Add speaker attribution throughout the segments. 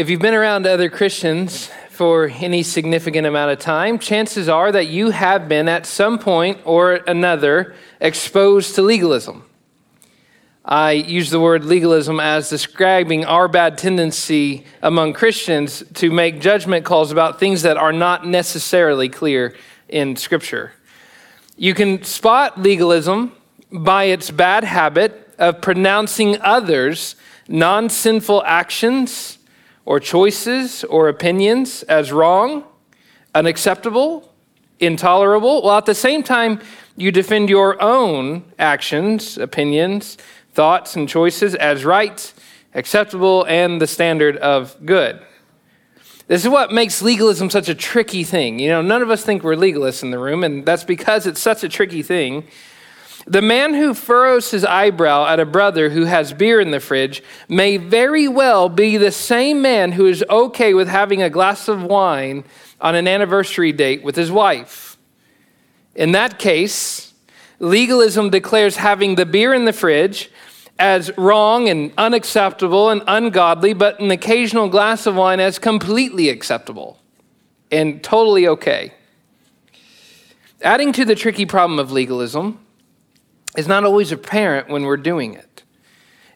Speaker 1: If you've been around other Christians for any significant amount of time, chances are that you have been at some point or another exposed to legalism. I use the word legalism as describing our bad tendency among Christians to make judgment calls about things that are not necessarily clear in Scripture. You can spot legalism by its bad habit of pronouncing others' non sinful actions or choices or opinions as wrong, unacceptable, intolerable, while at the same time you defend your own actions, opinions, thoughts, and choices as right, acceptable, and the standard of good. This is what makes legalism such a tricky thing. You know, none of us think we're legalists in the room, and that's because it's such a tricky thing the man who furrows his eyebrow at a brother who has beer in the fridge may very well be the same man who is okay with having a glass of wine on an anniversary date with his wife. In that case, legalism declares having the beer in the fridge as wrong and unacceptable and ungodly, but an occasional glass of wine as completely acceptable and totally okay. Adding to the tricky problem of legalism, is not always apparent when we're doing it.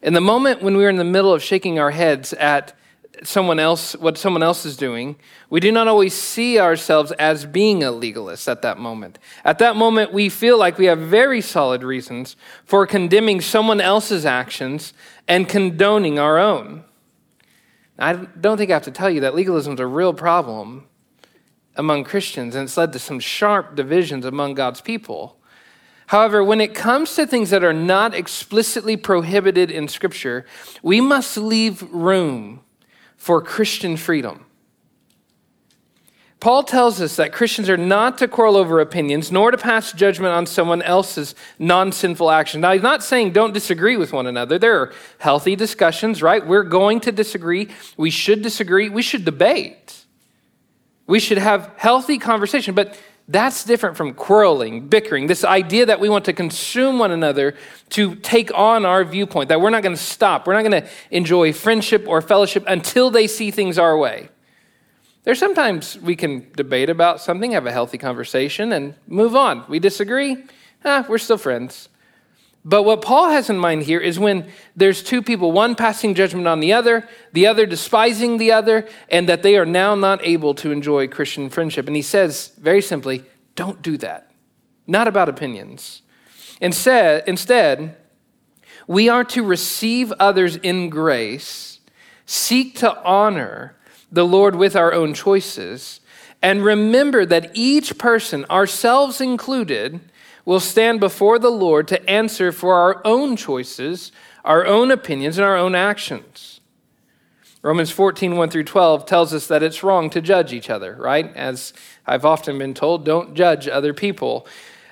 Speaker 1: In the moment when we're in the middle of shaking our heads at someone else, what someone else is doing, we do not always see ourselves as being a legalist at that moment. At that moment, we feel like we have very solid reasons for condemning someone else's actions and condoning our own. I don't think I have to tell you that legalism is a real problem among Christians, and it's led to some sharp divisions among God's people. However, when it comes to things that are not explicitly prohibited in Scripture, we must leave room for Christian freedom. Paul tells us that Christians are not to quarrel over opinions, nor to pass judgment on someone else's non sinful action. Now, he's not saying don't disagree with one another. There are healthy discussions, right? We're going to disagree. We should disagree. We should debate. We should have healthy conversation. But that's different from quarreling, bickering, this idea that we want to consume one another to take on our viewpoint, that we're not going to stop. We're not going to enjoy friendship or fellowship until they see things our way. There's sometimes we can debate about something, have a healthy conversation, and move on. We disagree, ah, we're still friends. But what Paul has in mind here is when there's two people, one passing judgment on the other, the other despising the other, and that they are now not able to enjoy Christian friendship. And he says very simply, don't do that. Not about opinions. Instead, instead, we are to receive others in grace, seek to honor the Lord with our own choices, and remember that each person, ourselves included, will stand before the Lord to answer for our own choices, our own opinions, and our own actions. Romans 14, 1 through 12 tells us that it's wrong to judge each other, right? As I've often been told, don't judge other people.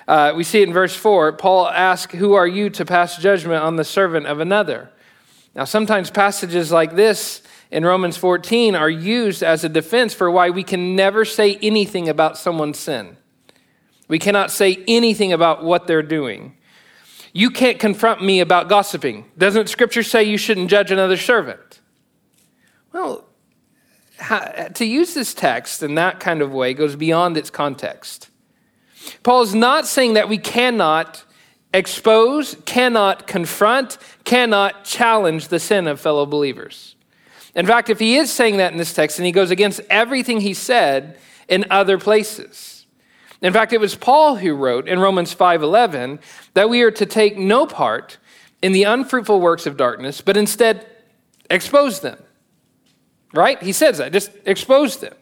Speaker 1: Uh, we see it in verse 4. Paul asks, Who are you to pass judgment on the servant of another? Now, sometimes passages like this in Romans 14 are used as a defense for why we can never say anything about someone's sin. We cannot say anything about what they're doing. You can't confront me about gossiping. Doesn't Scripture say you shouldn't judge another servant? Well, to use this text in that kind of way goes beyond its context. Paul is not saying that we cannot expose, cannot confront, cannot challenge the sin of fellow believers. In fact, if he is saying that in this text, then he goes against everything he said in other places. In fact, it was Paul who wrote in Romans 5:11 that we are to take no part in the unfruitful works of darkness, but instead expose them. Right? He says that, just expose them.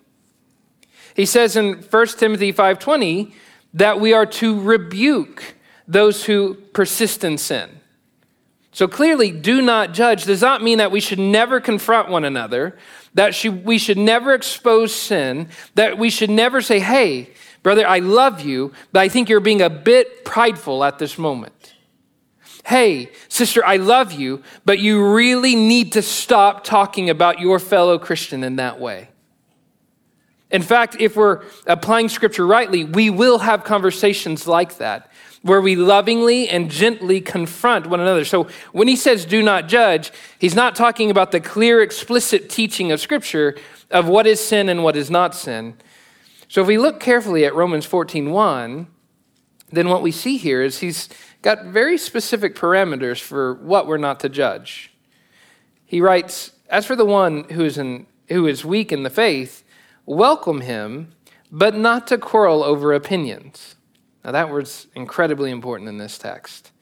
Speaker 1: He says in 1 Timothy 5:20 that we are to rebuke those who persist in sin. So clearly, do not judge does not mean that we should never confront one another, that we should never expose sin, that we should never say, hey, Brother, I love you, but I think you're being a bit prideful at this moment. Hey, sister, I love you, but you really need to stop talking about your fellow Christian in that way. In fact, if we're applying scripture rightly, we will have conversations like that. where we lovingly and gently confront one another. So when he says do not judge, he's not talking about the clear, explicit teaching of Scripture of what is sin and what is not sin. So if we look carefully at Romans 14:1, then what we see here is he's got very specific parameters for what we're not to judge. He writes, As for the one who is, in, who is weak in the faith, welcome him, but not to quarrel over opinions. Now, that word's incredibly important in this text.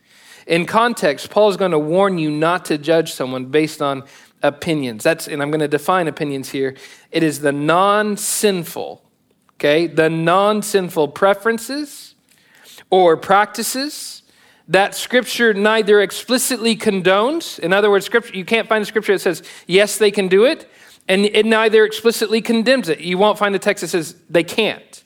Speaker 1: In context, Paul is going to warn you not to judge someone based on opinions. That's, and I'm going to define opinions here. It is the non sinful, okay, the non sinful preferences or practices that scripture neither explicitly condones. In other words scripture you can't find a scripture that says yes they can do it and it neither explicitly condemns it. You won't find a text that says they can't.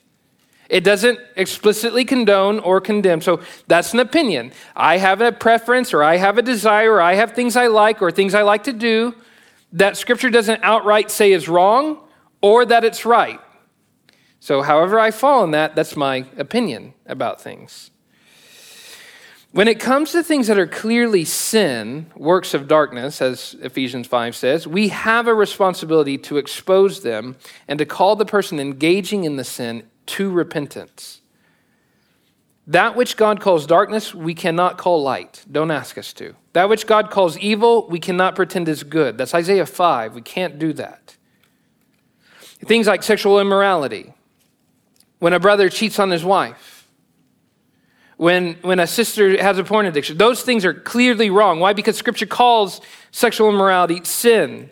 Speaker 1: It doesn't explicitly condone or condemn. So that's an opinion. I have a preference or i have a desire or i have things i like or things i like to do that scripture doesn't outright say is wrong or that it's right so however i fall in that that's my opinion about things when it comes to things that are clearly sin, works of darkness, as Ephesians 5 says, we have a responsibility to expose them and to call the person engaging in the sin to repentance. That which God calls darkness, we cannot call light. Don't ask us to. That which God calls evil, we cannot pretend is good. That's Isaiah 5. We can't do that. Things like sexual immorality. When a brother cheats on his wife, when, when a sister has a porn addiction. Those things are clearly wrong. Why? Because Scripture calls sexual immorality sin.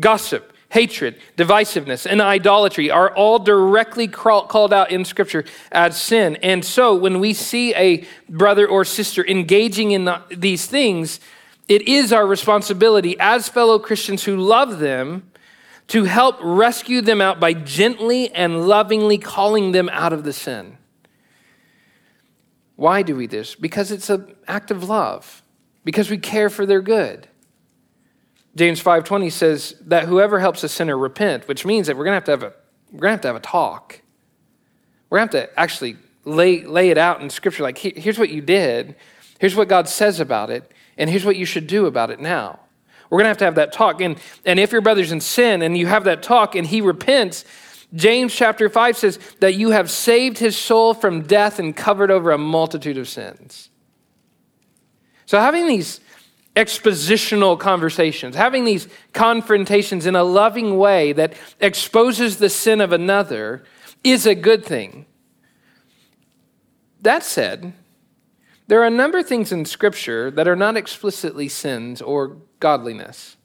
Speaker 1: Gossip, hatred, divisiveness, and idolatry are all directly called out in Scripture as sin. And so when we see a brother or sister engaging in the, these things, it is our responsibility as fellow Christians who love them to help rescue them out by gently and lovingly calling them out of the sin. Why do we do this? Because it's an act of love, because we care for their good. James 5:20 says that whoever helps a sinner repent, which means that we're going to have to have a we're going to have to have a talk. We're going to have to actually lay, lay it out in scripture like here's what you did, here's what God says about it, and here's what you should do about it now. We're going to have to have that talk. And, and if your brother's in sin and you have that talk and he repents, James chapter 5 says that you have saved his soul from death and covered over a multitude of sins. So, having these expositional conversations, having these confrontations in a loving way that exposes the sin of another is a good thing. That said, there are a number of things in Scripture that are not explicitly sins or godliness.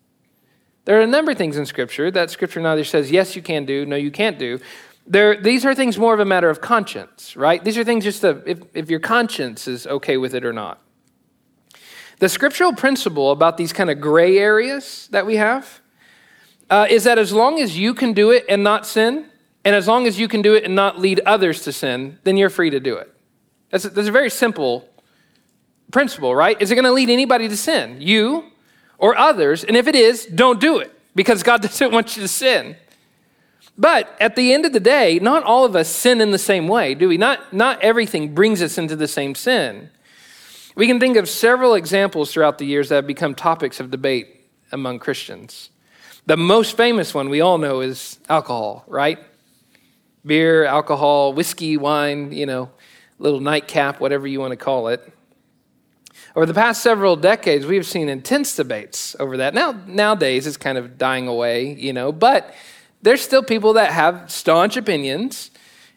Speaker 1: There are a number of things in Scripture that Scripture neither says, yes, you can do, no, you can't do. There, these are things more of a matter of conscience, right? These are things just of if, if your conscience is okay with it or not. The scriptural principle about these kind of gray areas that we have uh, is that as long as you can do it and not sin, and as long as you can do it and not lead others to sin, then you're free to do it. That's a, that's a very simple principle, right? Is it going to lead anybody to sin? You or others. And if it is, don't do it because God doesn't want you to sin. But at the end of the day, not all of us sin in the same way, do we? Not, not everything brings us into the same sin. We can think of several examples throughout the years that have become topics of debate among Christians. The most famous one we all know is alcohol, right? Beer, alcohol, whiskey, wine, you know, little nightcap, whatever you want to call it. Over the past several decades, we've seen intense debates over that. Now, nowadays, it's kind of dying away, you know, but there's still people that have staunch opinions,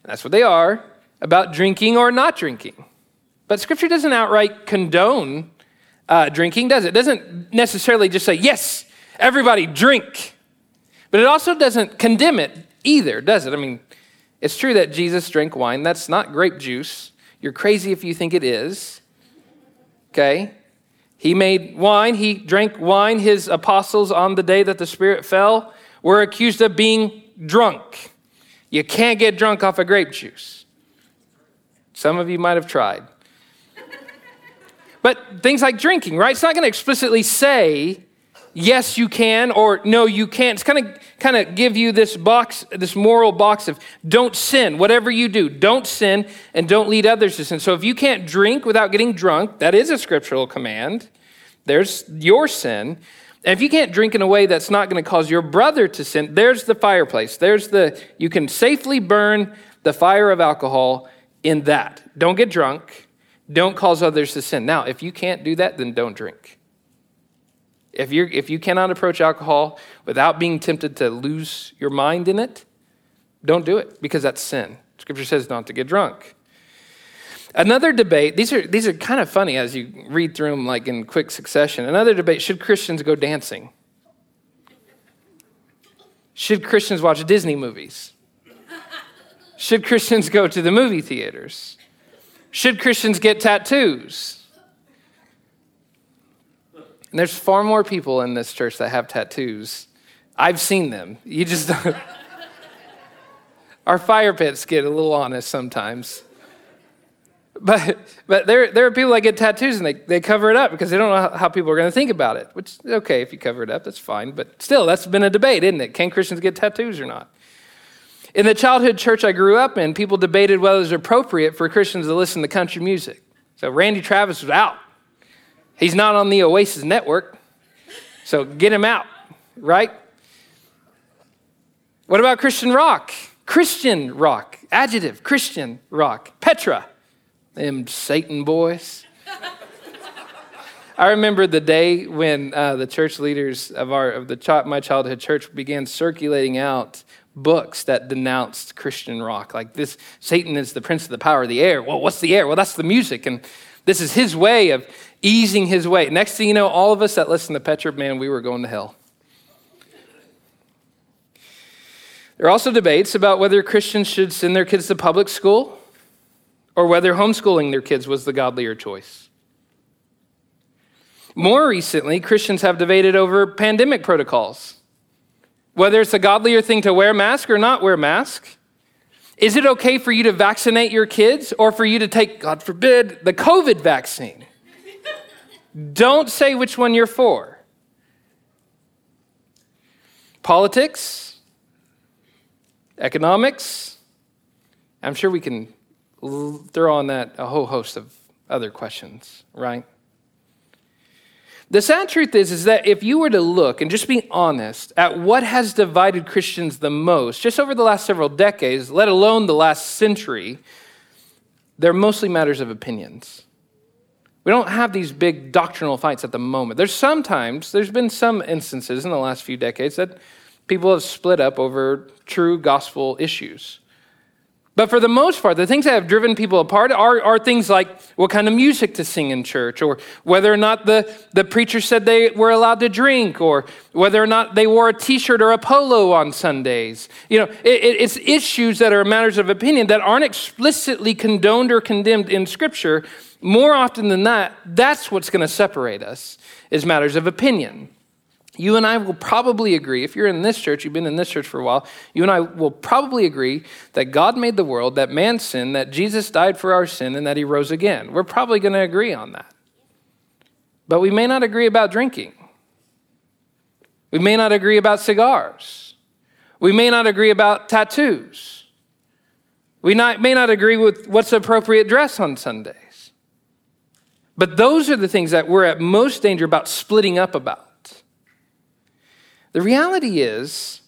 Speaker 1: and that's what they are, about drinking or not drinking. But Scripture doesn't outright condone uh, drinking, does it? It doesn't necessarily just say, yes, everybody drink. But it also doesn't condemn it either, does it? I mean, it's true that Jesus drank wine. That's not grape juice. You're crazy if you think it is. Okay? He made wine, he drank wine. His apostles, on the day that the Spirit fell, were accused of being drunk. You can't get drunk off of grape juice. Some of you might have tried. But things like drinking, right? It's not going to explicitly say yes you can or no you can't. It's kind of kind of give you this box, this moral box of don't sin. Whatever you do, don't sin and don't lead others to sin. So if you can't drink without getting drunk, that is a scriptural command. There's your sin. And if you can't drink in a way that's not going to cause your brother to sin, there's the fireplace. There's the, you can safely burn the fire of alcohol in that. Don't get drunk. Don't cause others to sin. Now, if you can't do that, then don't drink. If, you if you cannot approach alcohol without being tempted to lose your mind in it, don't do it because that's sin. Scripture says not to get drunk. Another debate, these are, these are kind of funny as you read through them like in quick succession. Another debate should Christians go dancing? Should Christians watch Disney movies? Should Christians go to the movie theaters? Should Christians get tattoos? And there's far more people in this church that have tattoos. I've seen them. You just don't. Our fire pits get a little honest sometimes. But, but there, there are people that get tattoos and they, they cover it up because they don't know how people are going to think about it, which is okay if you cover it up, that's fine. But still, that's been a debate, isn't it? Can Christians get tattoos or not? In the childhood church I grew up in, people debated whether it was appropriate for Christians to listen to country music. So Randy Travis was out. He's not on the Oasis network, so get him out, right? What about Christian rock? Christian rock, adjective, Christian rock. Petra. Them Satan boys. I remember the day when uh, the church leaders of our of the my childhood church began circulating out books that denounced Christian rock. Like this, Satan is the prince of the power of the air. Well, what's the air? Well, that's the music, and this is his way of easing his way. Next thing you know, all of us that listened to Petra, man, we were going to hell. There are also debates about whether Christians should send their kids to public school or whether homeschooling their kids was the godlier choice. More recently, Christians have debated over pandemic protocols, whether it's a godlier thing to wear mask or not wear mask. Is it okay for you to vaccinate your kids or for you to take, God forbid, the COVID vaccine? Don't say which one you're for. Politics, economics, I'm sure we can throw on that a whole host of other questions, right? The sad truth is, is that if you were to look and just be honest at what has divided Christians the most, just over the last several decades, let alone the last century, they're mostly matters of opinions. We don't have these big doctrinal fights at the moment. There's sometimes, there's been some instances in the last few decades that people have split up over true gospel issues. But for the most part, the things that have driven people apart are, are things like what kind of music to sing in church, or whether or not the, the preacher said they were allowed to drink, or whether or not they wore a t shirt or a polo on Sundays. You know, it, it, it's issues that are matters of opinion that aren't explicitly condoned or condemned in Scripture. More often than that, that's what's going to separate us, is matters of opinion you and I will probably agree, if you're in this church, you've been in this church for a while, you and I will probably agree that God made the world, that man sinned, that Jesus died for our sin, and that he rose again. We're probably going to agree on that. But we may not agree about drinking. We may not agree about cigars. We may not agree about tattoos. We not, may not agree with what's appropriate dress on Sundays. But those are the things that we're at most danger about splitting up about. The reality is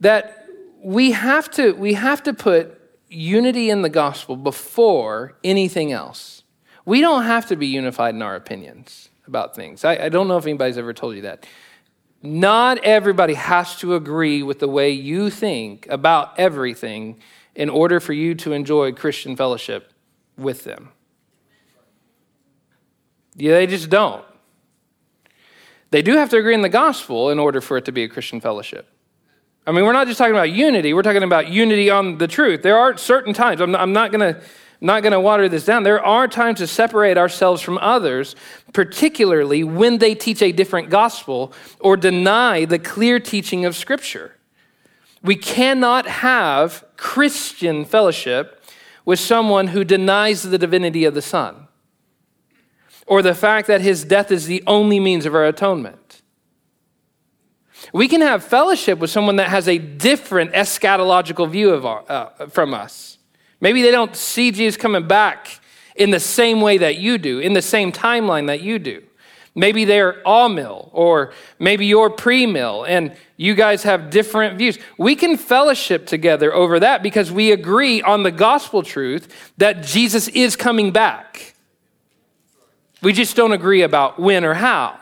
Speaker 1: that we have to, we have to put unity in the gospel before anything else. We don't have to be unified in our opinions about things. I, I don't know if anybody's ever told you that. Not everybody has to agree with the way you think about everything in order for you to enjoy Christian fellowship with them. Yeah, they just don't. They do have to agree in the gospel in order for it to be a Christian fellowship. I mean, we're not just talking about unity, we're talking about unity on the truth. There are certain times, I'm not, not going to not going to water this down. There are times to separate ourselves from others, particularly when they teach a different gospel or deny the clear teaching of Scripture. We cannot have Christian fellowship with someone who denies the divinity of the Son or the fact that his death is the only means of our atonement. We can have fellowship with someone that has a different eschatological view of our, uh, from us. Maybe they don't see Jesus coming back in the same way that you do, in the same timeline that you do. Maybe they're all mill, or maybe you're pre mill, and you guys have different views. We can fellowship together over that because we agree on the gospel truth that Jesus is coming back. We just don't agree about when or how.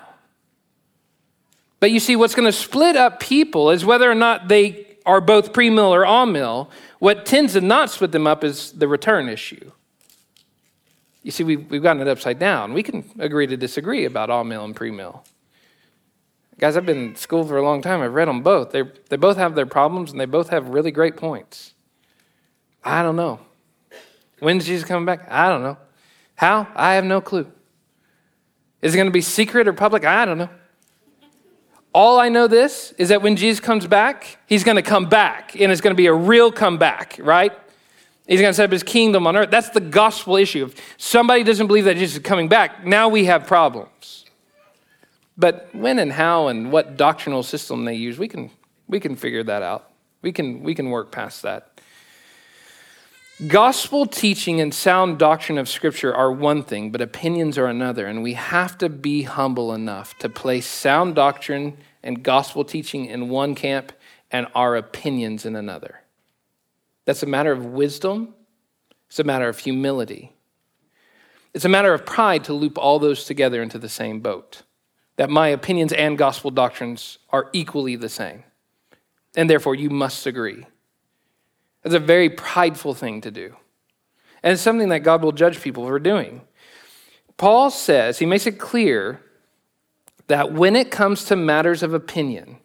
Speaker 1: But you see, what's going to split up people is whether or not they are both premill or amill. What tends to not split them up is the return issue. You see, we've, we've gotten it upside down. We can agree to disagree about amill and premill. Guys, I've been in school for a long time. I've read them both. They, they both have their problems and they both have really great points. I don't know. When's Jesus coming back? I don't know. How? I have no clue. Is it going to be secret or public? I don't know. All I know this is that when Jesus comes back, he's going to come back and it's going to be a real comeback, right? He's going to set up his kingdom on earth. That's the gospel issue. If somebody doesn't believe that Jesus is coming back, now we have problems. But when and how and what doctrinal system they use, we can, we can figure that out. We can, we can work past that. Gospel teaching and sound doctrine of Scripture are one thing, but opinions are another. And we have to be humble enough to place sound doctrine and gospel teaching in one camp and our opinions in another. That's a matter of wisdom, it's a matter of humility. It's a matter of pride to loop all those together into the same boat. That my opinions and gospel doctrines are equally the same. And therefore, you must agree. That's a very prideful thing to do. And it's something that God will judge people for doing. Paul says, he makes it clear that when it comes to matters of opinion,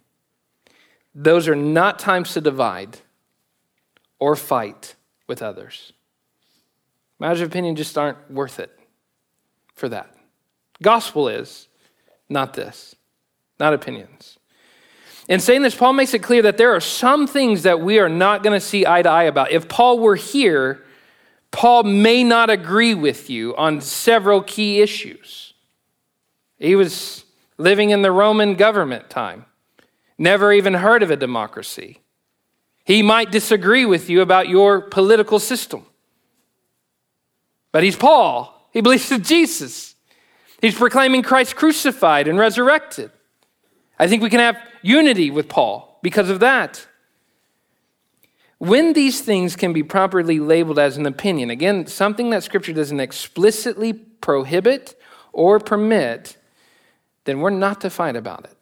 Speaker 1: those are not times to divide, or fight with others. Matters of opinion just aren't worth it for that. Gospel is not this, not opinions. In saying this, Paul makes it clear that there are some things that we are not going to see eye to eye about. If Paul were here, Paul may not agree with you on several key issues. He was living in the Roman government time, never even heard of a democracy. He might disagree with you about your political system. But he's Paul. He believes in Jesus. He's proclaiming Christ crucified and resurrected. I think we can have unity with Paul because of that. When these things can be properly labeled as an opinion, again, something that Scripture doesn't explicitly prohibit or permit, then we're not to fight about it.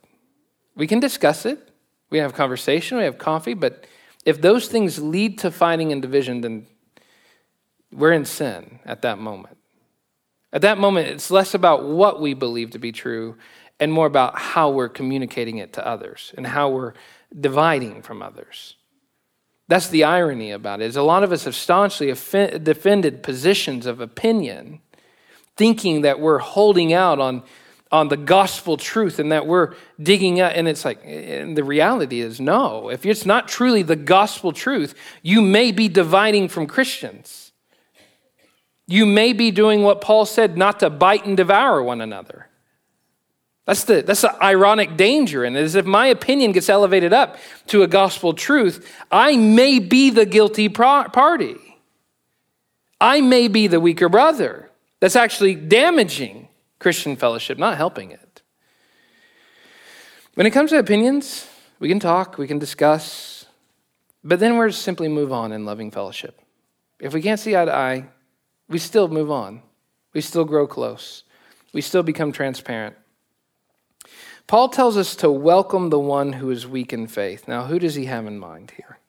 Speaker 1: We can discuss it, we have conversation, we have coffee, but if those things lead to fighting and division, then we're in sin at that moment. At that moment, it's less about what we believe to be true and more about how we're communicating it to others and how we're dividing from others. That's the irony about it. Is a lot of us have staunchly defended positions of opinion, thinking that we're holding out on on the gospel truth and that we're digging up. And it's like, and the reality is no. If it's not truly the gospel truth, you may be dividing from Christians. You may be doing what Paul said, not to bite and devour one another. That's the, that's the ironic danger in it, is if my opinion gets elevated up to a gospel truth, I may be the guilty party. I may be the weaker brother. That's actually damaging Christian fellowship, not helping it. When it comes to opinions, we can talk, we can discuss, but then we're simply move on in loving fellowship. If we can't see eye to eye, we still move on. We still grow close. We still become transparent. Paul tells us to welcome the one who is weak in faith. Now, who does he have in mind here?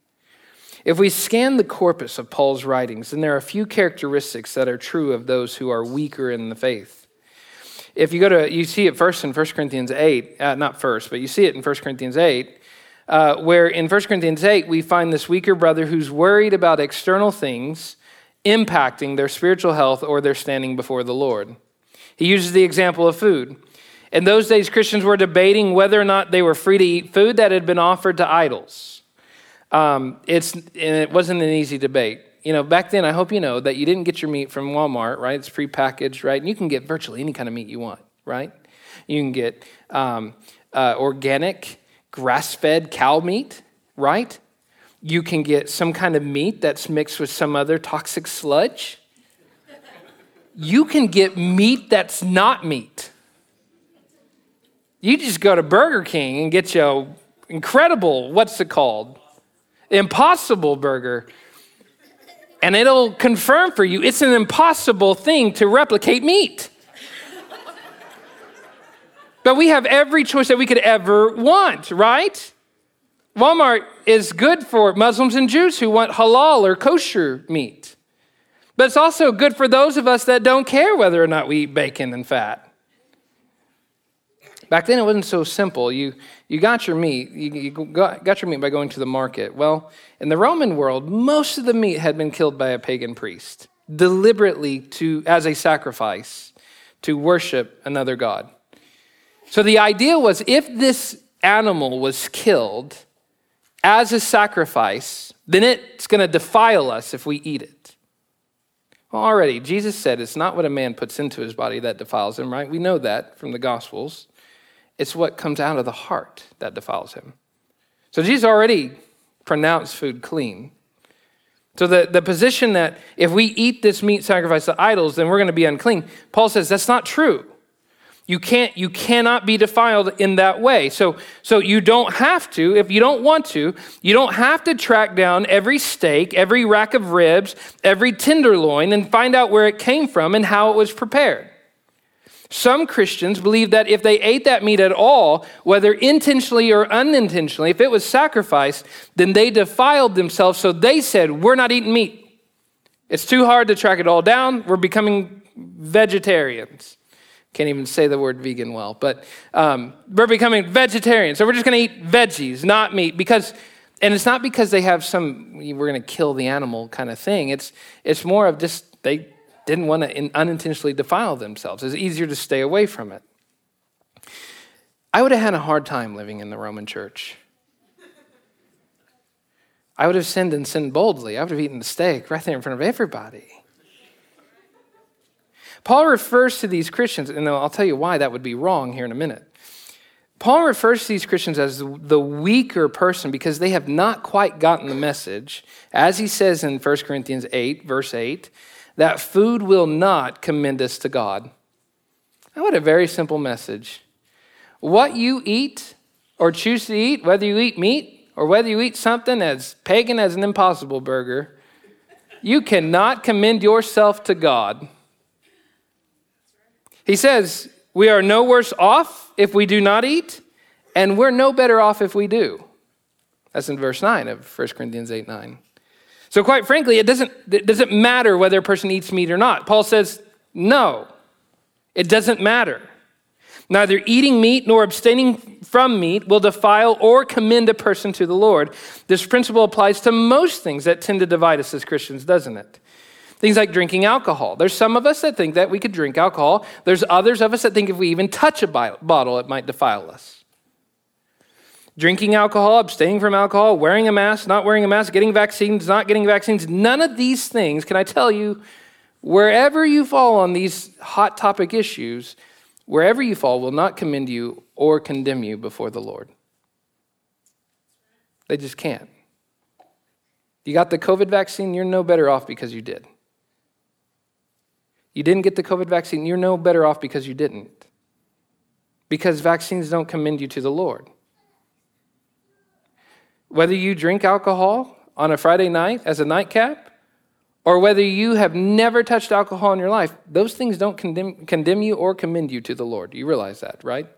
Speaker 1: If we scan the corpus of Paul's writings, then there are a few characteristics that are true of those who are weaker in the faith. If you go to, you see it first in 1 Corinthians 8, uh, not first, but you see it in 1 Corinthians 8, uh, where in 1 Corinthians 8, we find this weaker brother who's worried about external things impacting their spiritual health or their standing before the Lord. He uses the example of food. In those days, Christians were debating whether or not they were free to eat food that had been offered to idols. Um, it's, and it wasn't an easy debate you know, back then, I hope you know that you didn't get your meat from Walmart, right? It's prepackaged, right? And you can get virtually any kind of meat you want, right? You can get um, uh, organic, grass fed cow meat, right? You can get some kind of meat that's mixed with some other toxic sludge. You can get meat that's not meat. You just go to Burger King and get your incredible, what's it called? Impossible burger. And it'll confirm for you it's an impossible thing to replicate meat. but we have every choice that we could ever want, right? Walmart is good for Muslims and Jews who want halal or kosher meat. But it's also good for those of us that don't care whether or not we eat bacon and fat. Back then, it wasn't so simple. You, you got your meat. You, you got, got your meat by going to the market. Well, in the Roman world, most of the meat had been killed by a pagan priest, deliberately to, as a sacrifice to worship another god. So the idea was if this animal was killed as a sacrifice, then it's going to defile us if we eat it. Well, already, Jesus said it's not what a man puts into his body that defiles him, right? We know that from the Gospels. It's what comes out of the heart that defiles him. So Jesus already pronounced food clean. So the, the position that if we eat this meat sacrificed to idols, then we're going to be unclean, Paul says that's not true. You can't you cannot be defiled in that way. So so you don't have to if you don't want to, you don't have to track down every steak, every rack of ribs, every tenderloin and find out where it came from and how it was prepared. Some Christians believe that if they ate that meat at all, whether intentionally or unintentionally, if it was sacrificed, then they defiled themselves. So they said, We're not eating meat. It's too hard to track it all down. We're becoming vegetarians. Can't even say the word vegan well, but um, we're becoming vegetarians. So we're just going to eat veggies, not meat, because, and it's not because they have some, we're going to kill the animal kind of thing. It's, it's more of just they didn't want to unintentionally defile themselves. It's easier to stay away from it. I would have had a hard time living in the Roman church. I would have sinned and sinned boldly. I would have eaten the steak right there in front of everybody. Paul refers to these Christians, and I'll tell you why that would be wrong here in a minute. Paul refers to these Christians as the weaker person because they have not quite gotten the message. As he says in 1 Corinthians 8, verse 8, that food will not commend us to God. What a very simple message. What you eat or choose to eat, whether you eat meat or whether you eat something as pagan as an impossible burger, you cannot commend yourself to God. He says, We are no worse off if we do not eat, and we're no better off if we do. That's in verse 9 of 1 Corinthians 8 9. So, quite frankly, it doesn't, it doesn't matter whether a person eats meat or not. Paul says, no, it doesn't matter. Neither eating meat nor abstaining from meat will defile or commend a person to the Lord. This principle applies to most things that tend to divide us as Christians, doesn't it? Things like drinking alcohol. There's some of us that think that we could drink alcohol. There's others of us that think if we even touch a bottle, it might defile us drinking alcohol, abstaining from alcohol, wearing a mask, not wearing a mask, getting vaccines, not getting vaccines, none of these things, can I tell you, wherever you fall on these hot topic issues, wherever you fall will not commend you or condemn you before the Lord. They just can't. You got the COVID vaccine, you're no better off because you did. You didn't get the COVID vaccine, you're no better off because you didn't. Because vaccines don't commend you to the Lord. Whether you drink alcohol on a Friday night as a nightcap, or whether you have never touched alcohol in your life, those things don't condemn, condemn you or commend you to the Lord. You realize that, right?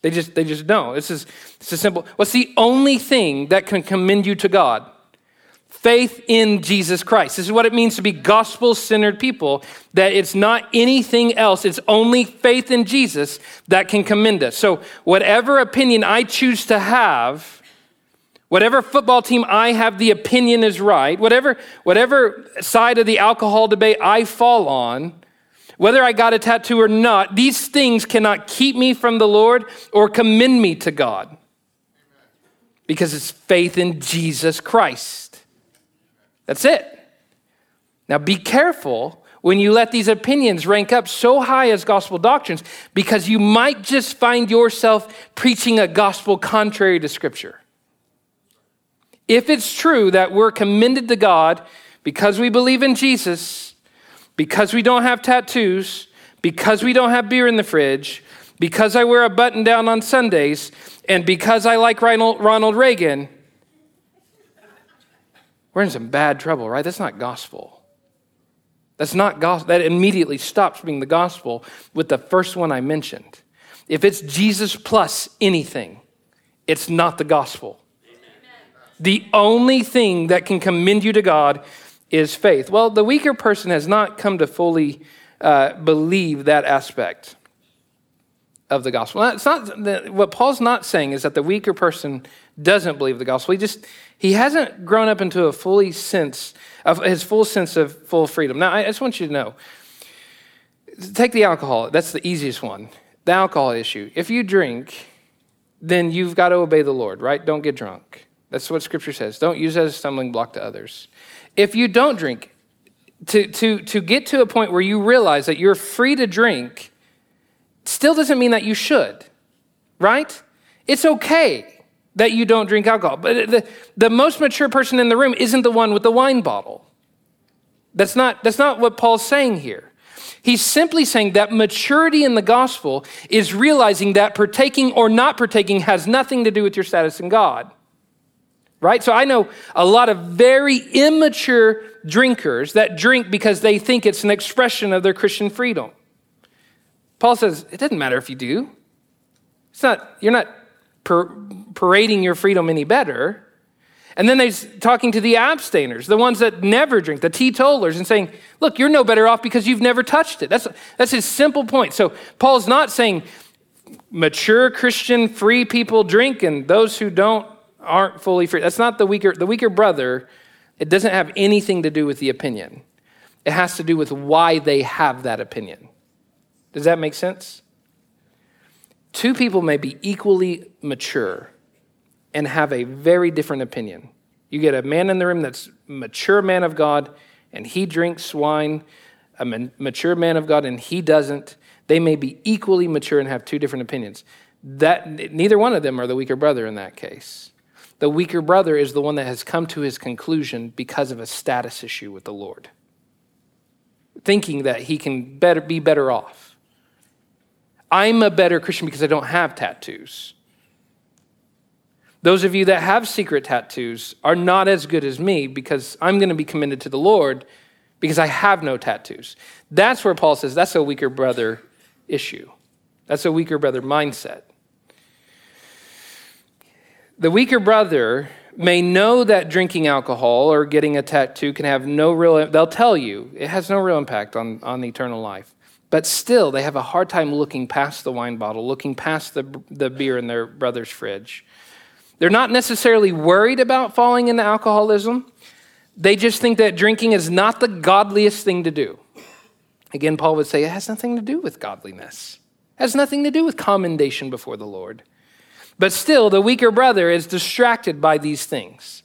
Speaker 1: They just, they just don't. This is, it's a simple. What's the only thing that can commend you to God? Faith in Jesus Christ. This is what it means to be gospel centered people, that it's not anything else. It's only faith in Jesus that can commend us. So, whatever opinion I choose to have, Whatever football team I have the opinion is right, whatever, whatever side of the alcohol debate I fall on, whether I got a tattoo or not, these things cannot keep me from the Lord or commend me to God. Because it's faith in Jesus Christ. That's it. Now be careful when you let these opinions rank up so high as gospel doctrines because you might just find yourself preaching a gospel contrary to Scripture. If it's true that we're commended to God because we believe in Jesus, because we don't have tattoos, because we don't have beer in the fridge, because I wear a button down on Sundays, and because I like Ronald Reagan, we're in some bad trouble, right? That's not gospel. That's not gospel. That immediately stops being the gospel with the first one I mentioned. If it's Jesus plus anything, it's not the gospel. The only thing that can commend you to God is faith. Well, the weaker person has not come to fully uh, believe that aspect of the gospel. Now, It's not what Paul's not saying is that the weaker person doesn't believe the gospel. He just he hasn't grown up into a fully sense of his full sense of full freedom. Now, I just want you to know. Take the alcohol. That's the easiest one. The alcohol issue. If you drink, then you've got to obey the Lord, right? Don't get drunk. That's what Scripture says. Don't use it as a stumbling block to others. If you don't drink, to, to, to get to a point where you realize that you're free to drink still doesn't mean that you should, right? It's okay that you don't drink alcohol. But the, the most mature person in the room isn't the one with the wine bottle. That's not, that's not what Paul's saying here. He's simply saying that maturity in the gospel is realizing that partaking or not partaking has nothing to do with your status in God. Right? So I know a lot of very immature drinkers that drink because they think it's an expression of their Christian freedom. Paul says, it doesn't matter if you do. It's not, you're not parading your freedom any better. And then he's talking to the abstainers, the ones that never drink, the teetotalers, and saying, look, you're no better off because you've never touched it. That's, that's his simple point. So Paul's not saying mature Christian free people drink and those who don't aren't fully free. That's not the weaker, the weaker brother. It doesn't have anything to do with the opinion. It has to do with why they have that opinion. Does that make sense? Two people may be equally mature and have a very different opinion. You get a man in the room that's mature man of God and he drinks wine, a mature man of God and he doesn't. They may be equally mature and have two different opinions. That neither one of them are the weaker brother in that case. The weaker brother is the one that has come to his conclusion because of a status issue with the Lord, thinking that he can better be better off. I'm a better Christian because I don't have tattoos. Those of you that have secret tattoos are not as good as me because I'm going to be commended to the Lord because I have no tattoos. That's where Paul says that's a weaker brother issue. That's a weaker brother mindset. The weaker brother may know that drinking alcohol or getting a tattoo can have no real they'll tell you it has no real impact on, on eternal life but still, they have a hard time looking past the wine bottle, looking past the, the beer in their brother's fridge. They're not necessarily worried about falling into alcoholism. They just think that drinking is not the godliest thing to do. Again, Paul would say it has nothing to do with godliness, it has nothing to do with commendation before the Lord. But still, the weaker brother is distracted by these things.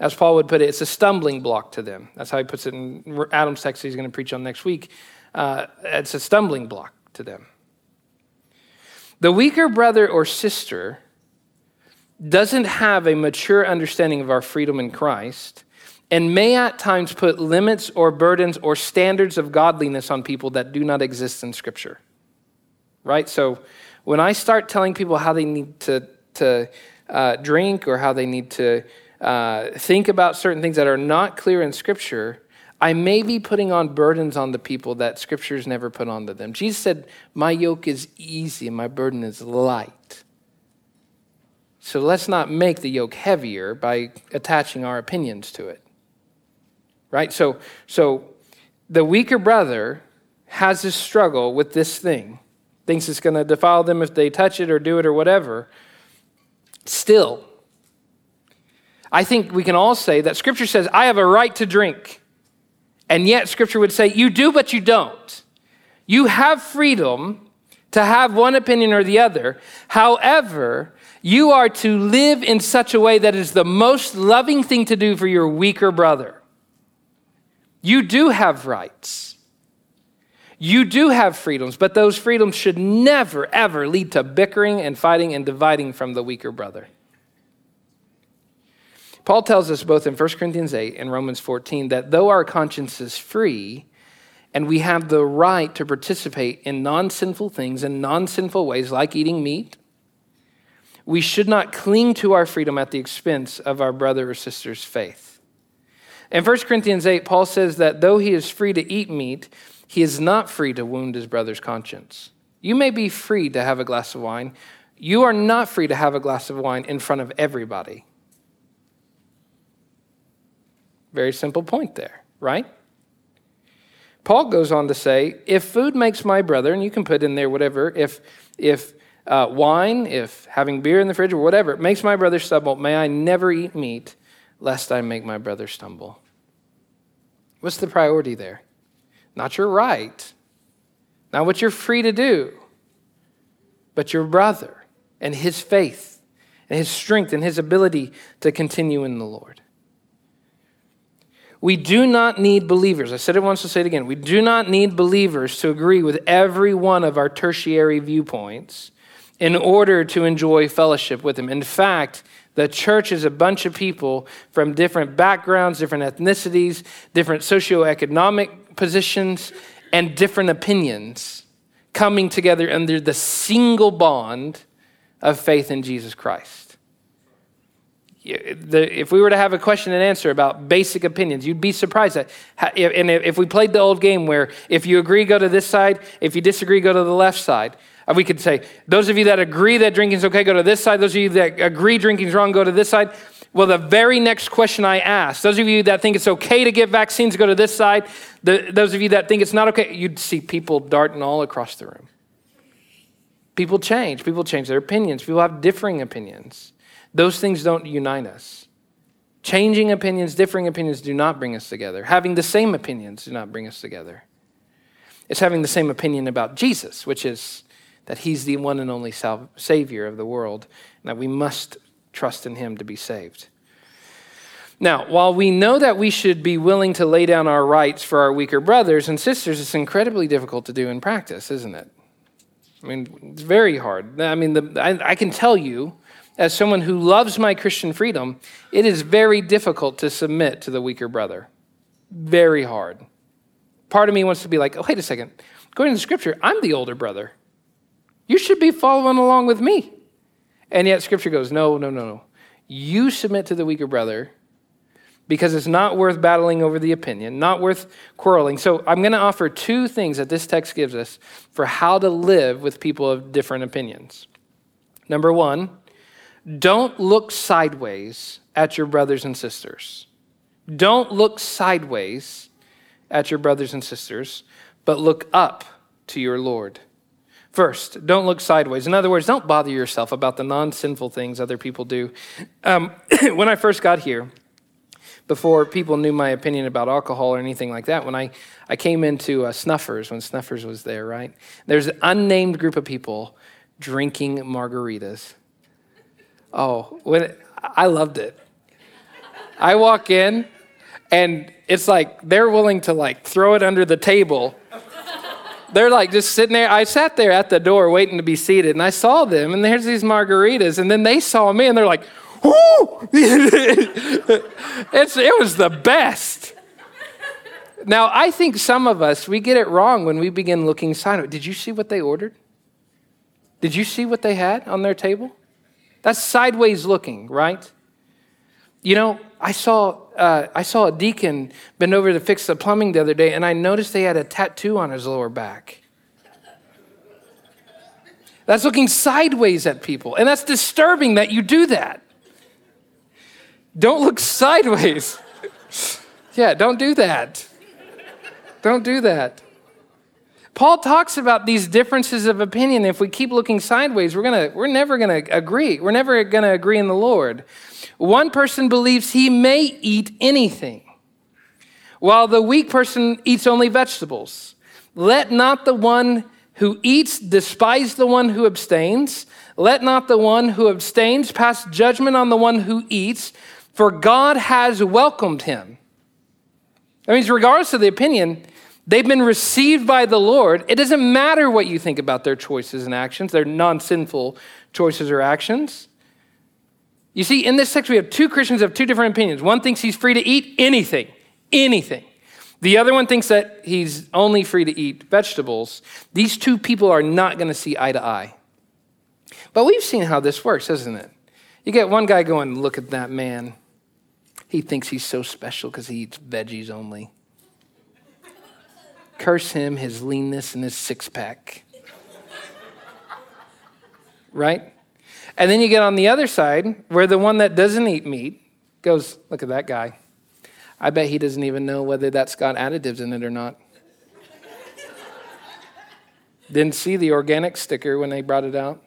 Speaker 1: As Paul would put it, it's a stumbling block to them. That's how he puts it in Adam's text he's going to preach on next week uh, it's a stumbling block to them. The weaker brother or sister doesn't have a mature understanding of our freedom in Christ and may at times put limits or burdens or standards of godliness on people that do not exist in Scripture. Right? So when I start telling people how they need to, to uh, drink or how they need to uh, think about certain things that are not clear in Scripture, I may be putting on burdens on the people that scriptures never put onto them. Jesus said, My yoke is easy and my burden is light. So let's not make the yoke heavier by attaching our opinions to it. Right? So, so the weaker brother has this struggle with this thing, thinks it's going to defile them if they touch it or do it or whatever. Still, I think we can all say that Scripture says, I have a right to drink. And yet, Scripture would say, you do, but you don't. You have freedom to have one opinion or the other. However, you are to live in such a way that is the most loving thing to do for your weaker brother. You do have rights. You do have freedoms, but those freedoms should never, ever lead to bickering and fighting and dividing from the weaker brother. Paul tells us both in 1 Corinthians 8 and Romans 14 that though our conscience is free and we have the right to participate in non sinful things in non sinful ways, like eating meat, we should not cling to our freedom at the expense of our brother or sister's faith. In 1 Corinthians 8, Paul says that though he is free to eat meat, he is not free to wound his brother's conscience. You may be free to have a glass of wine. You are not free to have a glass of wine in front of everybody. Very simple point there, right? Paul goes on to say, if food makes my brother, and you can put in there whatever, if, if uh, wine, if having beer in the fridge or whatever, makes my brother stumble, may I never eat meat lest I make my brother stumble. What's the priority there? Not your right, not what you're free to do, but your brother and his faith and his strength and his ability to continue in the Lord. We do not need believers. I said it once, I'll say it again. We do not need believers to agree with every one of our tertiary viewpoints in order to enjoy fellowship with Him. In fact, the church is a bunch of people from different backgrounds, different ethnicities, different socioeconomic positions, and different opinions coming together under the single bond of faith in Jesus Christ if we were to have a question and answer about basic opinions, you'd be surprised and if we played the old game where if you agree, go to this side, if you disagree, go to the left side. Uh, we could say, those of you that agree that drinking's okay, go to this side. Those of you that agree drinking's wrong, go to this side. Well, the very next question I ask, those of you that think it's okay to get vaccines, go to this side. The, those of you that think it's not okay, you'd see people darting all across the room. People change. People change their opinions. People have differing opinions. Those things don't unite us. Changing opinions, differing opinions do not bring us together. Having the same opinions do not bring us together. It's having the same opinion about Jesus, which is that he's the one and only Savior of the world, and that we must trust in him to be saved. Now, while we know that we should be willing to lay down our rights for our weaker brothers and sisters, it's incredibly difficult to do in practice, isn't it? I mean, it's very hard. I mean, the, I, I can tell you as someone who loves my Christian freedom, it is very difficult to submit to the weaker brother. Very hard. Part of me wants to be like, oh, wait a second. According to the scripture, I'm the older brother. You should be following along with me. And yet, scripture goes, no, no, no, no. You submit to the weaker brother because it's not worth battling over the opinion, not worth quarreling. So, I'm going to offer two things that this text gives us for how to live with people of different opinions. Number one, don't look sideways at your brothers and sisters. Don't look sideways at your brothers and sisters, but look up to your Lord. First, don't look sideways. In other words, don't bother yourself about the non sinful things other people do. Um, when I first got here, before people knew my opinion about alcohol or anything like that, when I, I came into uh, Snuffers, when Snuffers was there, right? There's an unnamed group of people drinking margaritas. Oh, when I loved it. I walk in and it's like they're willing to like throw it under the table. They're like just sitting there. I sat there at the door waiting to be seated and I saw them and there's these margaritas and then they saw me and they're like, "Whoo!" it's it was the best. Now, I think some of us we get it wrong when we begin looking sideways. Did you see what they ordered? Did you see what they had on their table? That's sideways looking, right? You know, I saw, uh, I saw a deacon bend over to fix the plumbing the other day, and I noticed they had a tattoo on his lower back. That's looking sideways at people, and that's disturbing that you do that. Don't look sideways. yeah, don't do that. Don't do that. Paul talks about these differences of opinion. If we keep looking sideways, we're, gonna, we're never going to agree. We're never going to agree in the Lord. One person believes he may eat anything, while the weak person eats only vegetables. Let not the one who eats despise the one who abstains. Let not the one who abstains pass judgment on the one who eats, for God has welcomed him. That means, regardless of the opinion, they've been received by the Lord. It doesn't matter what you think about their choices and actions, their non sinful choices or actions. You see, in this text, we have two Christians of two different opinions. One thinks he's free to eat anything, anything. The other one thinks that he's only free to eat vegetables. These two people are not going to see eye to eye. But we've seen how this works, isn't it? You get one guy going, look at that man. He thinks he's so special because he eats veggies only. Curse him, his leanness, and his six pack. right? And then you get on the other side where the one that doesn't eat meat goes, look at that guy. I bet he doesn't even know whether that's got additives in it or not. Didn't see the organic sticker when they brought it out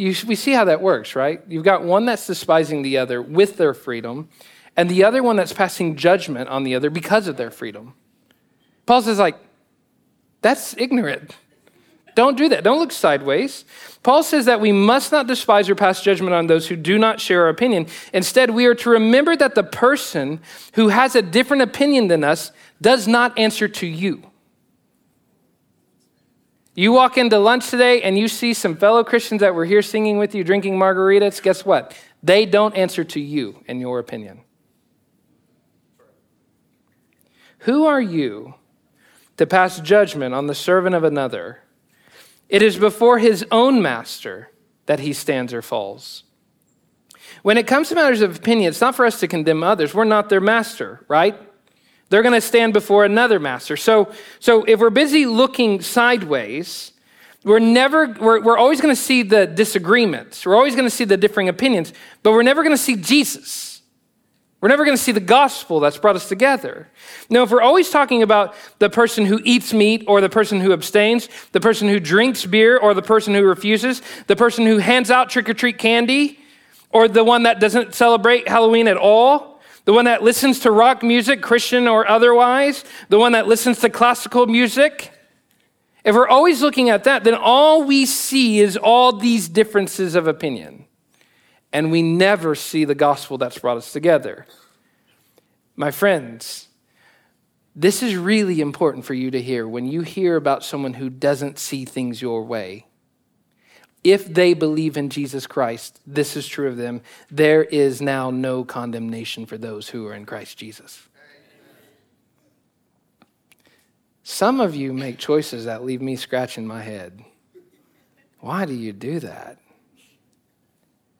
Speaker 1: you, we see how that works, right? You've got one that's despising the other with their freedom, and the other one that's passing judgment on the other because of their freedom. Paul says, like, that's ignorant. Don't do that. Don't look sideways. Paul says that we must not despise or pass judgment on those who do not share our opinion. Instead, we are to remember that the person who has a different opinion than us does not answer to you. You walk into lunch today and you see some fellow Christians that were here singing with you, drinking margaritas. Guess what? They don't answer to you, in your opinion. Who are you to pass judgment on the servant of another? It is before his own master that he stands or falls. When it comes to matters of opinion, it's not for us to condemn others. We're not their master, right? They're going to stand before another master. So, so if we're busy looking sideways, we're never, we're, we're always going to see the disagreements. We're always going to see the differing opinions, but we're never going to see Jesus. We're never going to see the gospel that's brought us together. Now, if we're always talking about the person who eats meat or the person who abstains, the person who drinks beer or the person who refuses, the person who hands out trick or treat candy or the one that doesn't celebrate Halloween at all, the one that listens to rock music, Christian or otherwise, the one that listens to classical music. If we're always looking at that, then all we see is all these differences of opinion. And we never see the gospel that's brought us together. My friends, this is really important for you to hear when you hear about someone who doesn't see things your way if they believe in Jesus Christ, this is true of them, there is now no condemnation for those who are in Christ Jesus. Some of you make choices that leave me scratching my head. Why do you do that?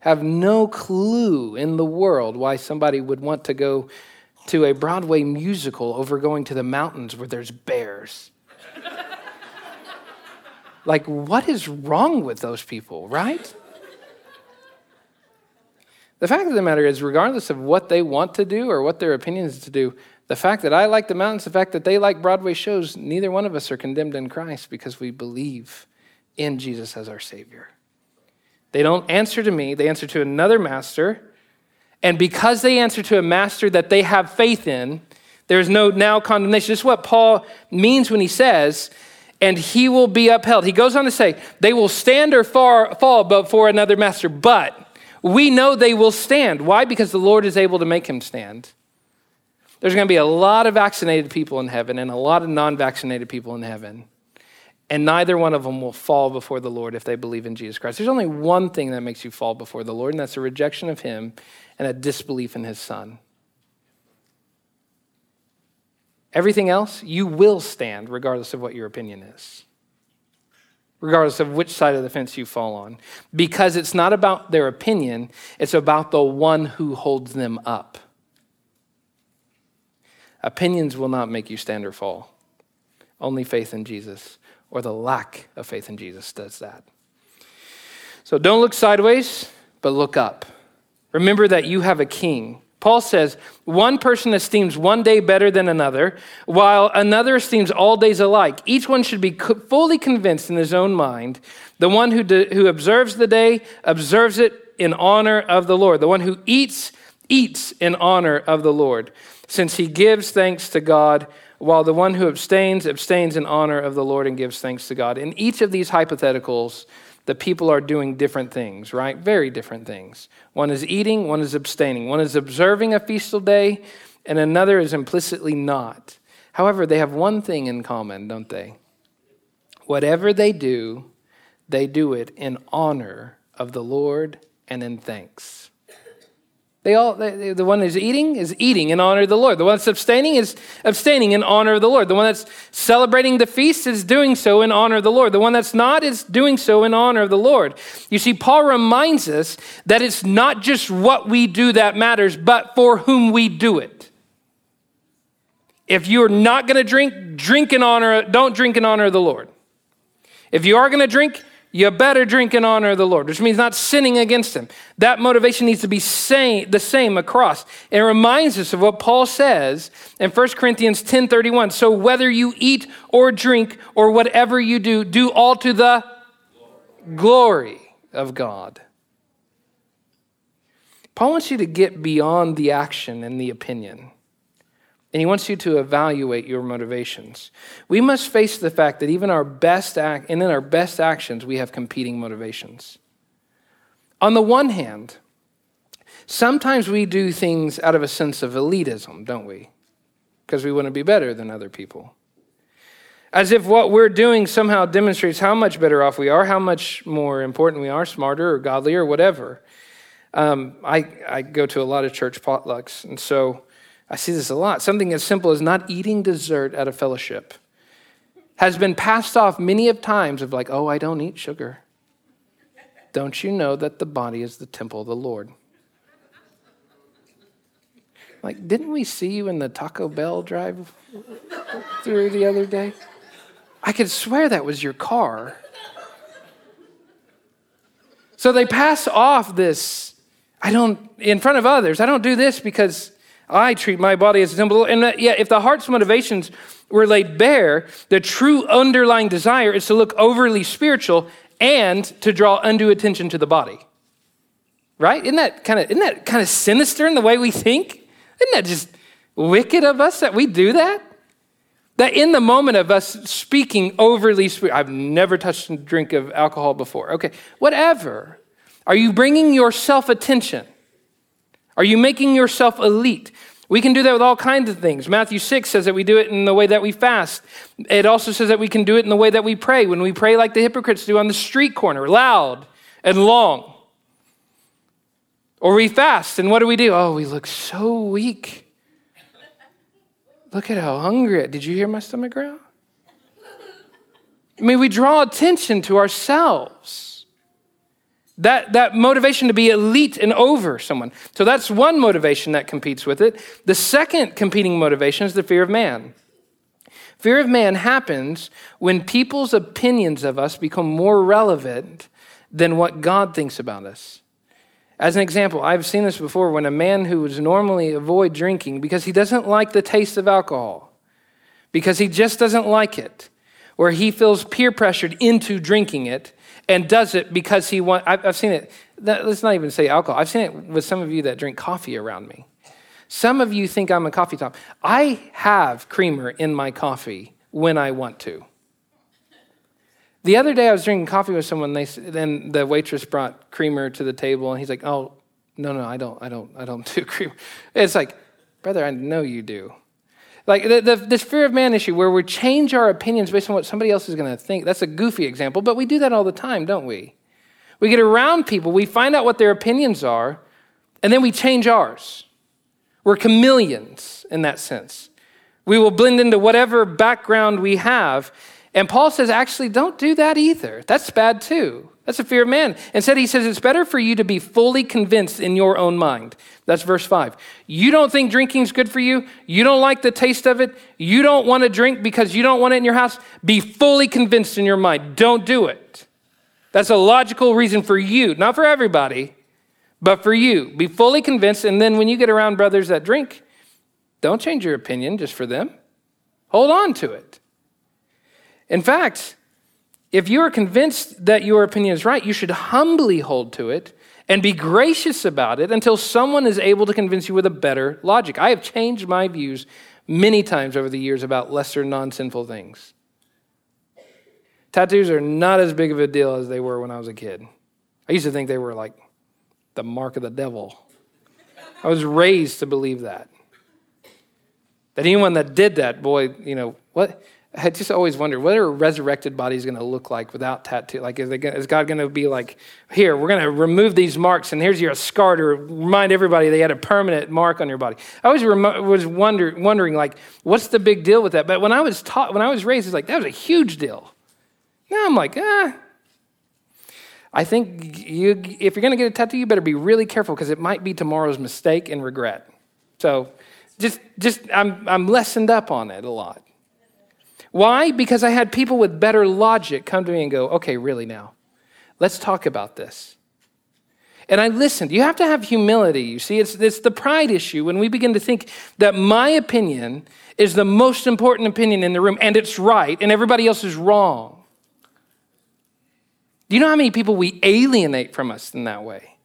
Speaker 1: Have no clue in the world why somebody would want to go to a Broadway musical over going to the mountains where there's bears. Like, what is wrong with those people, right? The fact of the matter is, regardless of what they want to do or what their opinion is to do, the fact that I like the mountains, the fact that they like Broadway shows, neither one of us are condemned in Christ because we believe in Jesus as our Savior. They don't answer to me, they answer to another master. And because they answer to a master that they have faith in, there's no now condemnation. This is what Paul means when he says and he will be upheld. He goes on to say, they will stand or far, fall before another master, but we know they will stand. Why? Because the Lord is able to make him stand. There's going to be a lot of vaccinated people in heaven and a lot of non vaccinated people in heaven. And neither one of them will fall before the Lord if they believe in Jesus Christ. There's only one thing that makes you fall before the Lord, and that's a rejection of him and a disbelief in his son. Everything else, you will stand regardless of what your opinion is, regardless of which side of the fence you fall on. Because it's not about their opinion, it's about the one who holds them up. Opinions will not make you stand or fall. Only faith in Jesus, or the lack of faith in Jesus, does that. So don't look sideways, but look up. Remember that you have a king Paul says, one person esteems one day better than another, while another esteems all days alike. Each one should be fully convinced in his own mind. The one who, who observes the day observes it in honor of the Lord. The one who eats, eats in honor of the Lord, since he gives thanks to God, while the one who abstains, abstains in honor of the Lord and gives thanks to God. In each of these hypotheticals, the people are doing different things, right? Very different things. One is eating, one is abstaining. One is observing a feastal day, and another is implicitly not. However, they have one thing in common, don't they? Whatever they do, they do it in honor of the Lord and in thanks. They all, they, the one who's eating is eating in honor of the Lord. The one that's abstaining is abstaining in honor of the Lord. The one that's celebrating the feast is doing so in honor of the Lord. The one that's not is doing so in honor of the Lord. You see, Paul reminds us that it's not just what we do that matters, but for whom we do it. If you're not going to drink, drink in honor, don't drink in honor of the Lord. If you are going to drink, you better drink in honor of the Lord, which means not sinning against Him. That motivation needs to be same, the same across. It reminds us of what Paul says in 1 Corinthians 10 31. So whether you eat or drink or whatever you do, do all to the glory of God. Paul wants you to get beyond the action and the opinion. And he wants you to evaluate your motivations. We must face the fact that even our best act, and in our best actions, we have competing motivations. On the one hand, sometimes we do things out of a sense of elitism, don't we? Because we want to be better than other people. As if what we're doing somehow demonstrates how much better off we are, how much more important we are, smarter or godlier or whatever. Um, I, I go to a lot of church potlucks, and so I see this a lot. Something as simple as not eating dessert at a fellowship has been passed off many of times of like, oh, I don't eat sugar. Don't you know that the body is the temple of the Lord? Like, didn't we see you in the Taco Bell drive through the other day? I could swear that was your car. So they pass off this, I don't, in front of others, I don't do this because I treat my body as a temple. And yet, yeah, if the heart's motivations were laid bare, the true underlying desire is to look overly spiritual and to draw undue attention to the body. Right? Isn't that kind of isn't that kind of sinister in the way we think? Isn't that just wicked of us that we do that? That in the moment of us speaking overly I've never touched a drink of alcohol before. Okay, whatever. Are you bringing your self attention? Are you making yourself elite? We can do that with all kinds of things. Matthew 6 says that we do it in the way that we fast. It also says that we can do it in the way that we pray, when we pray like the hypocrites do on the street corner, loud and long. Or we fast, and what do we do? Oh, we look so weak. Look at how hungry. Did you hear my stomach growl? I mean, we draw attention to ourselves. That, that motivation to be elite and over someone. So that's one motivation that competes with it. The second competing motivation is the fear of man. Fear of man happens when people's opinions of us become more relevant than what God thinks about us. As an example, I've seen this before when a man who would normally avoid drinking because he doesn't like the taste of alcohol, because he just doesn't like it, or he feels peer pressured into drinking it, and does it because he wants. I've seen it. Let's not even say alcohol. I've seen it with some of you that drink coffee around me. Some of you think I'm a coffee top. I have creamer in my coffee when I want to. The other day I was drinking coffee with someone. They then the waitress brought creamer to the table, and he's like, "Oh, no, no, I don't, I don't, I don't do creamer." It's like, brother, I know you do. Like the, the, this fear of man issue where we change our opinions based on what somebody else is going to think. That's a goofy example, but we do that all the time, don't we? We get around people, we find out what their opinions are, and then we change ours. We're chameleons in that sense. We will blend into whatever background we have. And Paul says, actually, don't do that either. That's bad too. That's a fear of man. Instead, he says it's better for you to be fully convinced in your own mind. That's verse 5. You don't think drinking is good for you. You don't like the taste of it. You don't want to drink because you don't want it in your house. Be fully convinced in your mind. Don't do it. That's a logical reason for you, not for everybody, but for you. Be fully convinced. And then when you get around brothers that drink, don't change your opinion just for them. Hold on to it. In fact, if you are convinced that your opinion is right, you should humbly hold to it and be gracious about it until someone is able to convince you with a better logic. I have changed my views many times over the years about lesser non sinful things. Tattoos are not as big of a deal as they were when I was a kid. I used to think they were like the mark of the devil. I was raised to believe that. That anyone that did that, boy, you know, what? I just always wondered what are resurrected body is going to look like without tattoo? Like, is, gonna, is God going to be like, here, we're going to remove these marks, and here's your scar to remind everybody they had a permanent mark on your body? I always rem- was wonder, wondering, like, what's the big deal with that? But when I was taught, when I was raised, it's like that was a huge deal. Now I'm like, ah. I think you, if you're going to get a tattoo, you better be really careful because it might be tomorrow's mistake and regret. So, just, just I'm, I'm lessened up on it a lot. Why? Because I had people with better logic come to me and go, okay, really now, let's talk about this. And I listened. You have to have humility. You see, it's, it's the pride issue when we begin to think that my opinion is the most important opinion in the room and it's right and everybody else is wrong. Do you know how many people we alienate from us in that way?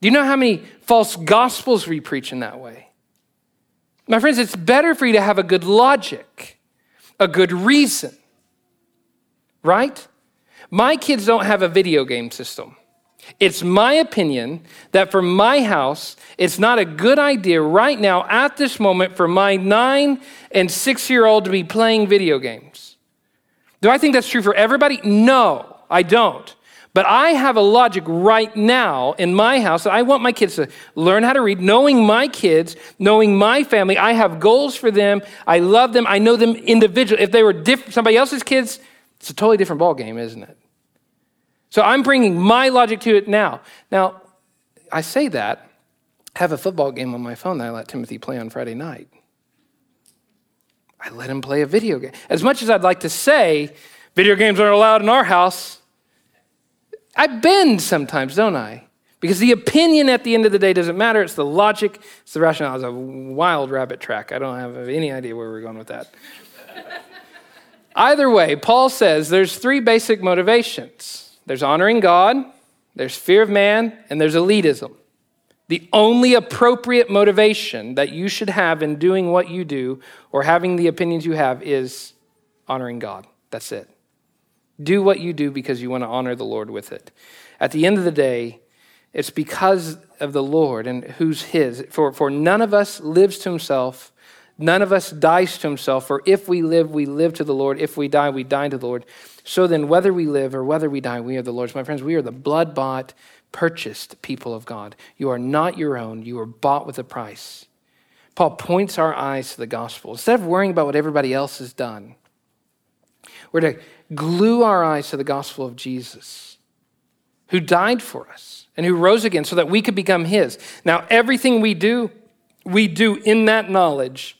Speaker 1: Do you know how many false gospels we preach in that way? My friends, it's better for you to have a good logic a good reason, right? My kids don't have a video game system. It's my opinion that for my house, it's not a good idea right now at this moment for my nine and six year old to be playing video games. Do I think that's true for everybody? No, I don't. But I have a logic right now in my house that I want my kids to learn how to read, knowing my kids, knowing my family. I have goals for them. I love them. I know them individually. If they were diff- somebody else's kids, it's a totally different ball game, isn't it? So I'm bringing my logic to it now. Now, I say that. I have a football game on my phone that I let Timothy play on Friday night. I let him play a video game. As much as I'd like to say, video games aren't allowed in our house, I bend sometimes, don't I? Because the opinion at the end of the day doesn't matter. It's the logic, it's the rationale. It's a wild rabbit track. I don't have any idea where we're going with that. Either way, Paul says there's three basic motivations there's honoring God, there's fear of man, and there's elitism. The only appropriate motivation that you should have in doing what you do or having the opinions you have is honoring God. That's it. Do what you do because you want to honor the Lord with it. At the end of the day, it's because of the Lord and who's His. For, for none of us lives to himself, none of us dies to himself. For if we live, we live to the Lord. If we die, we die to the Lord. So then, whether we live or whether we die, we are the Lord's. My friends, we are the blood bought, purchased people of God. You are not your own, you are bought with a price. Paul points our eyes to the gospel. Instead of worrying about what everybody else has done, we're to glue our eyes to the gospel of Jesus, who died for us and who rose again so that we could become his. Now, everything we do, we do in that knowledge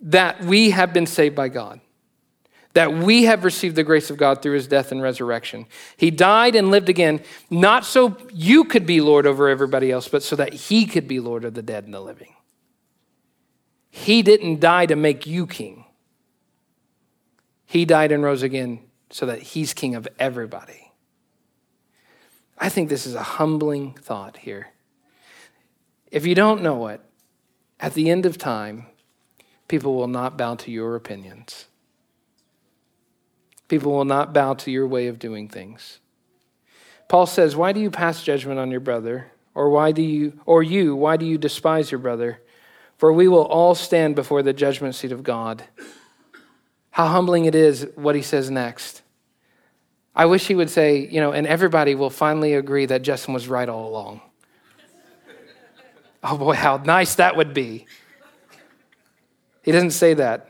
Speaker 1: that we have been saved by God, that we have received the grace of God through his death and resurrection. He died and lived again, not so you could be Lord over everybody else, but so that he could be Lord of the dead and the living. He didn't die to make you king. He died and rose again so that he's king of everybody. I think this is a humbling thought here. If you don't know it, at the end of time, people will not bow to your opinions. People will not bow to your way of doing things. Paul says, Why do you pass judgment on your brother? Or why do you or you, why do you despise your brother? For we will all stand before the judgment seat of God. How humbling it is what he says next. I wish he would say, you know, and everybody will finally agree that Justin was right all along. oh boy, how nice that would be. He doesn't say that.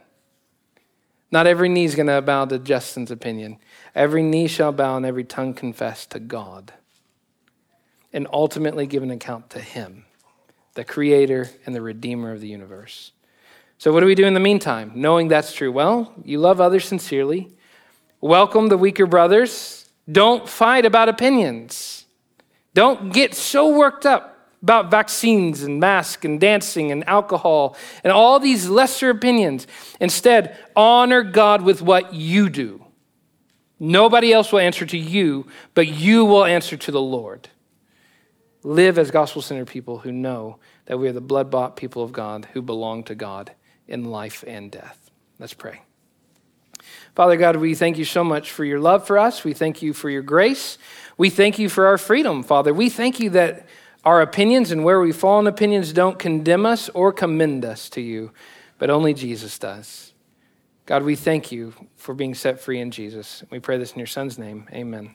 Speaker 1: Not every knee is going to bow to Justin's opinion. Every knee shall bow and every tongue confess to God. And ultimately give an account to Him, the Creator and the Redeemer of the universe. So, what do we do in the meantime, knowing that's true? Well, you love others sincerely, welcome the weaker brothers, don't fight about opinions, don't get so worked up about vaccines and masks and dancing and alcohol and all these lesser opinions. Instead, honor God with what you do. Nobody else will answer to you, but you will answer to the Lord. Live as gospel centered people who know that we are the blood bought people of God who belong to God in life and death. Let's pray. Father God, we thank you so much for your love for us. We thank you for your grace. We thank you for our freedom, Father. We thank you that our opinions and where we fall in opinions don't condemn us or commend us to you. but only Jesus does. God, we thank you for being set free in Jesus. We pray this in your Son's name. Amen.